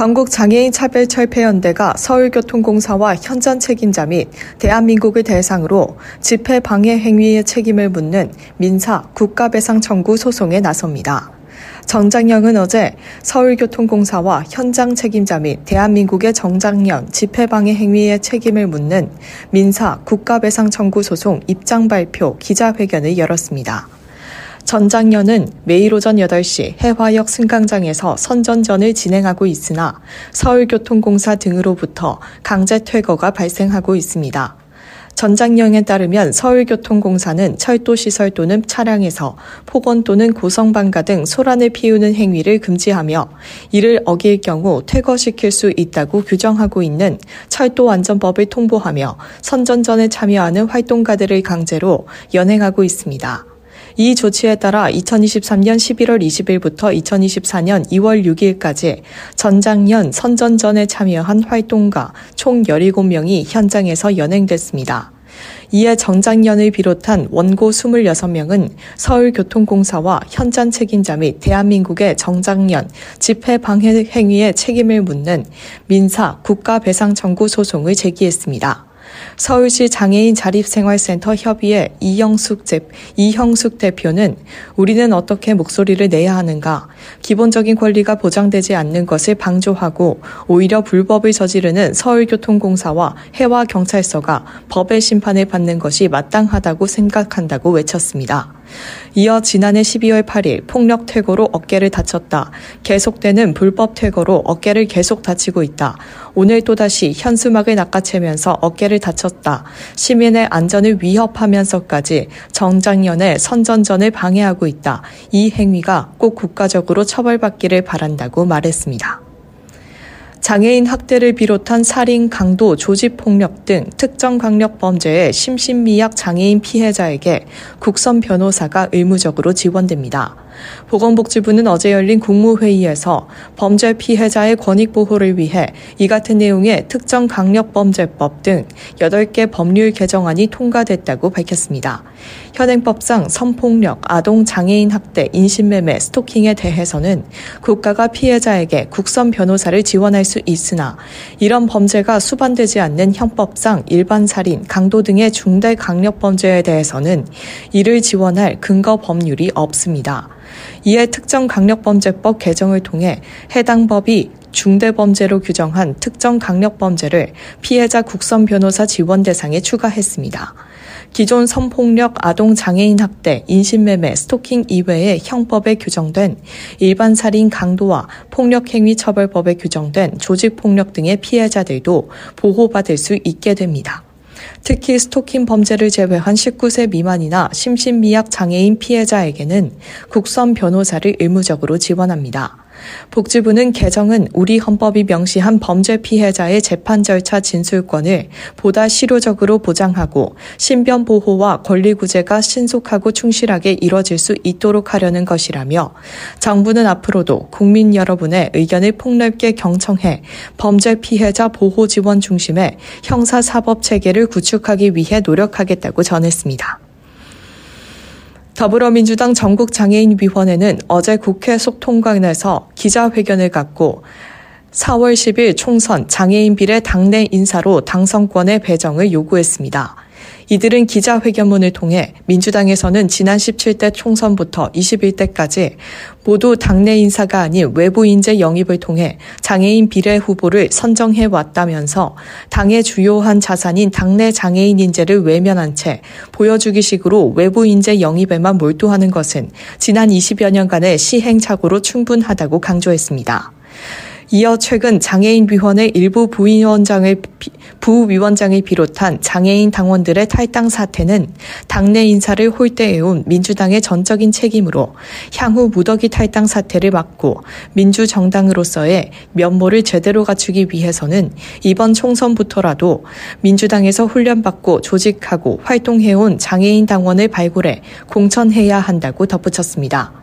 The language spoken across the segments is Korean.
전국 장애인 차별 철폐연대가 서울교통공사와 현장 책임자 및 대한민국을 대상으로 집회 방해 행위의 책임을 묻는 민사 국가배상 청구 소송에 나섭니다. 정장영은 어제 서울교통공사와 현장 책임자 및 대한민국의 정장년 집회방해 행위의 책임을 묻는 민사 국가배상 청구 소송 입장 발표 기자회견을 열었습니다. 전장년은 매일 오전 8시 해화역 승강장에서 선전전을 진행하고 있으나 서울교통공사 등으로부터 강제 퇴거가 발생하고 있습니다. 전장령에 따르면 서울교통공사는 철도시설 또는 차량에서 폭언 또는 고성방가 등 소란을 피우는 행위를 금지하며 이를 어길 경우 퇴거시킬 수 있다고 규정하고 있는 철도안전법을 통보하며 선전전에 참여하는 활동가들을 강제로 연행하고 있습니다. 이 조치에 따라 2023년 11월 20일부터 2024년 2월 6일까지 전장년 선전전에 참여한 활동가 총 17명이 현장에서 연행됐습니다. 이에 정장년을 비롯한 원고 26명은 서울교통공사와 현장 책임자 및 대한민국의 정장년 집회 방해 행위의 책임을 묻는 민사 국가배상 청구 소송을 제기했습니다. 서울시 장애인 자립생활센터 협의회 이영숙, 제, 이형숙 대표는 우리는 어떻게 목소리를 내야 하는가, 기본적인 권리가 보장되지 않는 것을 방조하고 오히려 불법을 저지르는 서울교통공사와 해와 경찰서가 법의 심판을 받는 것이 마땅하다고 생각한다고 외쳤습니다. 이어 지난해 12월 8일 폭력 퇴거로 어깨를 다쳤다. 계속되는 불법 퇴거로 어깨를 계속 다치고 있다. 오늘 또다시 현수막을 낚아채면서 어깨를 다쳤다. 시민의 안전을 위협하면서까지 정장년의 선전전을 방해하고 있다. 이 행위가 꼭 국가적으로 처벌받기를 바란다고 말했습니다. 장애인 학대를 비롯한 살인, 강도, 조직폭력 등 특정 강력 범죄의 심신미약 장애인 피해자에게 국선 변호사가 의무적으로 지원됩니다. 보건복지부는 어제 열린 국무회의에서 범죄 피해자의 권익 보호를 위해 이 같은 내용의 특정 강력범죄법 등 8개 법률 개정안이 통과됐다고 밝혔습니다. 현행법상 성폭력, 아동 장애인 학대, 인신매매, 스토킹에 대해서는 국가가 피해자에게 국선 변호사를 지원할 수 있으나 이런 범죄가 수반되지 않는 형법상 일반 살인, 강도 등의 중대 강력범죄에 대해서는 이를 지원할 근거 법률이 없습니다. 이에 특정 강력범죄법 개정을 통해 해당 법이 중대범죄로 규정한 특정 강력범죄를 피해자 국선 변호사 지원 대상에 추가했습니다. 기존 성폭력, 아동 장애인 학대, 인신매매, 스토킹 이외의 형법에 규정된 일반 살인 강도와 폭력행위 처벌법에 규정된 조직폭력 등의 피해자들도 보호받을 수 있게 됩니다. 특히 스토킹 범죄를 제외한 19세 미만이나 심신미약 장애인 피해자에게는 국선 변호사를 의무적으로 지원합니다. 복지부는 개정은 우리 헌법이 명시한 범죄 피해자의 재판 절차 진술권을 보다 실효적으로 보장하고 신변 보호와 권리 구제가 신속하고 충실하게 이뤄질 수 있도록 하려는 것이라며 정부는 앞으로도 국민 여러분의 의견을 폭넓게 경청해 범죄 피해자 보호 지원 중심의 형사 사법 체계를 구축하기 위해 노력하겠다고 전했습니다. 더불어민주당 전국장애인위원회는 어제 국회 속 통관에서 기자회견을 갖고 4월 10일 총선 장애인 비례 당내 인사로 당선권의 배정을 요구했습니다. 이들은 기자회견문을 통해 민주당에서는 지난 17대 총선부터 21대까지 모두 당내 인사가 아닌 외부 인재 영입을 통해 장애인 비례 후보를 선정해 왔다면서 당의 주요한 자산인 당내 장애인 인재를 외면한 채 보여주기식으로 외부 인재 영입에만 몰두하는 것은 지난 20여 년간의 시행착오로 충분하다고 강조했습니다. 이어 최근 장애인위원회 일부 부위원장을, 부위원장을 비롯한 장애인 당원들의 탈당 사태는 당내 인사를 홀대해온 민주당의 전적인 책임으로 향후 무더기 탈당 사태를 막고 민주정당으로서의 면모를 제대로 갖추기 위해서는 이번 총선부터라도 민주당에서 훈련받고 조직하고 활동해온 장애인 당원을 발굴해 공천해야 한다고 덧붙였습니다.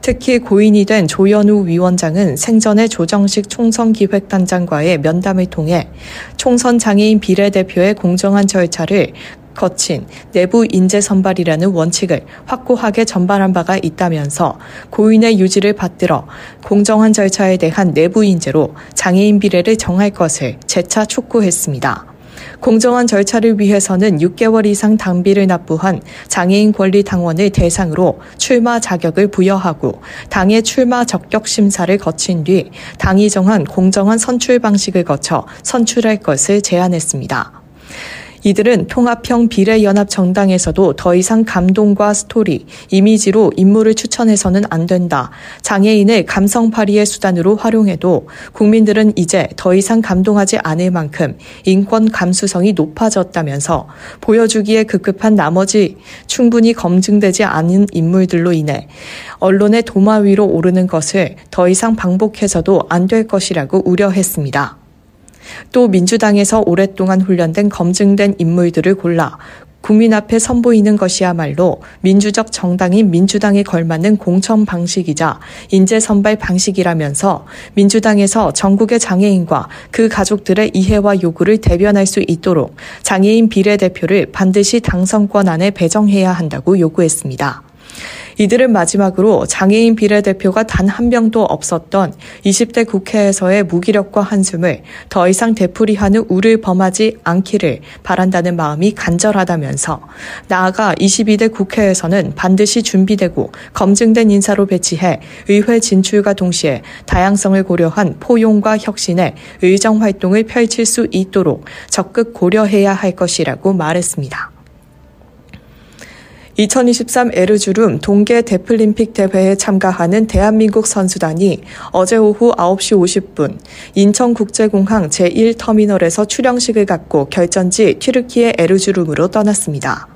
특히 고인이 된 조현우 위원장은 생전에 조정식 총선기획단장과의 면담을 통해 총선 장애인 비례대표의 공정한 절차를 거친 내부 인재 선발이라는 원칙을 확고하게 전발한 바가 있다면서 고인의 유지를 받들어 공정한 절차에 대한 내부 인재로 장애인 비례를 정할 것을 재차 촉구했습니다. 공정한 절차를 위해서는 6개월 이상 당비를 납부한 장애인 권리 당원을 대상으로 출마 자격을 부여하고 당의 출마 적격 심사를 거친 뒤 당이 정한 공정한 선출 방식을 거쳐 선출할 것을 제안했습니다. 이들은 통합형 비례연합 정당에서도 더 이상 감동과 스토리, 이미지로 인물을 추천해서는 안 된다. 장애인을 감성파리의 수단으로 활용해도 국민들은 이제 더 이상 감동하지 않을 만큼 인권 감수성이 높아졌다면서 보여주기에 급급한 나머지 충분히 검증되지 않은 인물들로 인해 언론의 도마 위로 오르는 것을 더 이상 반복해서도 안 될 것이라고 우려했습니다. 또 민주당에서 오랫동안 훈련된 검증된 인물들을 골라 국민 앞에 선보이는 것이야말로 민주적 정당인 민주당에 걸맞는 공천 방식이자 인재 선발 방식이라면서 민주당에서 전국의 장애인과 그 가족들의 이해와 요구를 대변할 수 있도록 장애인 비례대표를 반드시 당선권 안에 배정해야 한다고 요구했습니다. 이들은 마지막으로 장애인 비례대표가 단 한 명도 없었던 20대 국회에서의 무기력과 한숨을 더 이상 되풀이하는 우를 범하지 않기를 바란다는 마음이 간절하다면서 나아가 22대 국회에서는 반드시 준비되고 검증된 인사로 배치해 의회 진출과 동시에 다양성을 고려한 포용과 혁신의 의정 활동을 펼칠 수 있도록 적극 고려해야 할 것이라고 말했습니다. 2023 에르주름 동계 데플림픽 대회에 참가하는 대한민국 선수단이 어제 오후 9시 50분 인천국제공항 제1터미널에서 출영식을 갖고 결전지 튀르키의 에르주름으로 떠났습니다.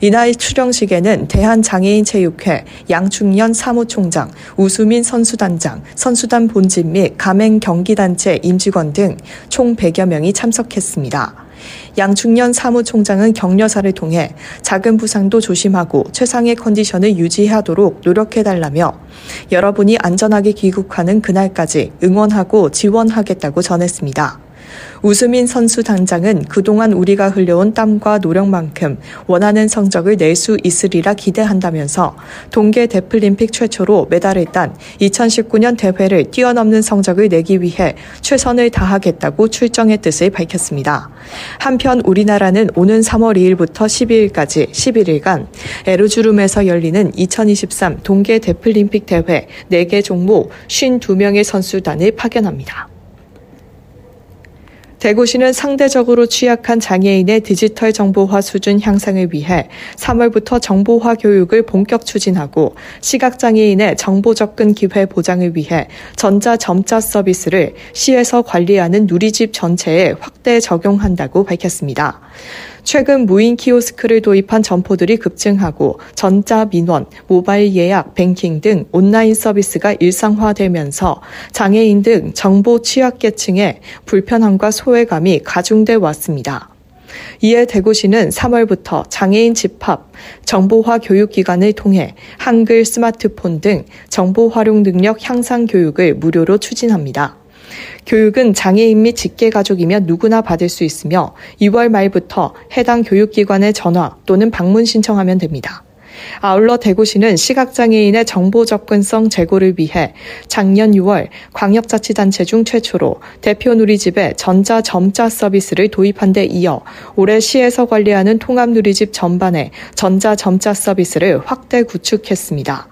이날 출영식에는 대한장애인체육회 양충년 사무총장, 우수민 선수단장, 선수단 본진 및 가맹 경기단체 임직원 등 총 100여 명이 참석했습니다. 양충년 사무총장은 격려사를 통해 작은 부상도 조심하고 최상의 컨디션을 유지하도록 노력해달라며 여러분이 안전하게 귀국하는 그날까지 응원하고 지원하겠다고 전했습니다. 우수민 선수 단장은 그동안 우리가 흘려온 땀과 노력만큼 원하는 성적을 낼 수 있으리라 기대한다면서 동계 데플림픽 최초로 메달을 딴 2019년 대회를 뛰어넘는 성적을 내기 위해 최선을 다하겠다고 출정의 뜻을 밝혔습니다. 한편 우리나라는 오는 3월 2일부터 12일까지 11일간 에르주름에서 열리는 2023 동계 데플림픽 대회 4개 종목 52명의 선수단을 파견합니다. 대구시는 상대적으로 취약한 장애인의 디지털 정보화 수준 향상을 위해 3월부터 정보화 교육을 본격 추진하고 시각장애인의 정보 접근 기회 보장을 위해 전자 점자 서비스를 시에서 관리하는 누리집 전체에 확대 적용한다고 밝혔습니다. 최근 무인 키오스크를 도입한 점포들이 급증하고 전자 민원, 모바일 예약, 뱅킹 등 온라인 서비스가 일상화되면서 장애인 등 정보 취약계층의 불편함과 소외감이 가중돼 왔습니다. 이에 대구시는 3월부터 장애인 집합, 정보화 교육기관을 통해 한글 스마트폰 등 정보 활용 능력 향상 교육을 무료로 추진합니다. 교육은 장애인 및 직계가족이면 누구나 받을 수 있으며 2월 말부터 해당 교육기관에 전화 또는 방문 신청하면 됩니다. 아울러 대구시는 시각장애인의 정보 접근성 제고를 위해 작년 6월 광역자치단체 중 최초로 대표 누리집에 전자 점자 서비스를 도입한 데 이어 올해 시에서 관리하는 통합 누리집 전반에 전자 점자 서비스를 확대 구축했습니다.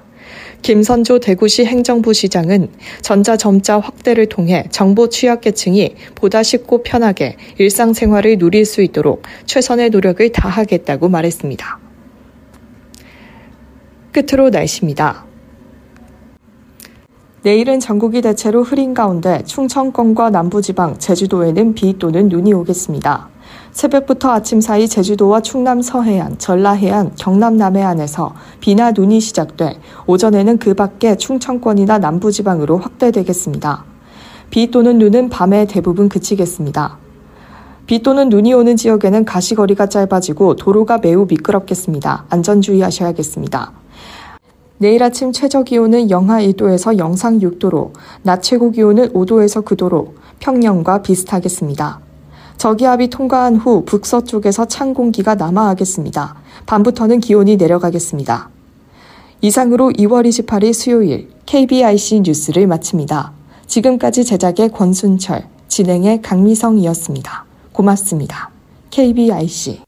김선조 대구시 행정부 시장은 전자점자 확대를 통해 정보 취약계층이 보다 쉽고 편하게 일상생활을 누릴 수 있도록 최선의 노력을 다하겠다고 말했습니다. 끝으로 날씨입니다. 내일은 전국이 대체로 흐린 가운데 충청권과 남부지방, 제주도에는 비 또는 눈이 오겠습니다. 새벽부터 아침 사이 제주도와 충남 서해안, 전라해안, 경남 남해안에서 비나 눈이 시작돼 오전에는 그 밖에 충청권이나 남부지방으로 확대되겠습니다. 비 또는 눈은 밤에 대부분 그치겠습니다. 비 또는 눈이 오는 지역에는 가시거리가 짧아지고 도로가 매우 미끄럽겠습니다. 안전주의하셔야겠습니다. 내일 아침 최저 기온은 영하 1도에서 영상 6도로, 낮 최고 기온은 5도에서 9도로 평년과 비슷하겠습니다. 저기압이 통과한 후 북서쪽에서 찬 공기가 남하하겠습니다. 밤부터는 기온이 내려가겠습니다. 이상으로 2월 28일 수요일 KBIC 뉴스를 마칩니다. 지금까지 제작의 권순철, 진행의 강미성이었습니다. 고맙습니다. KBIC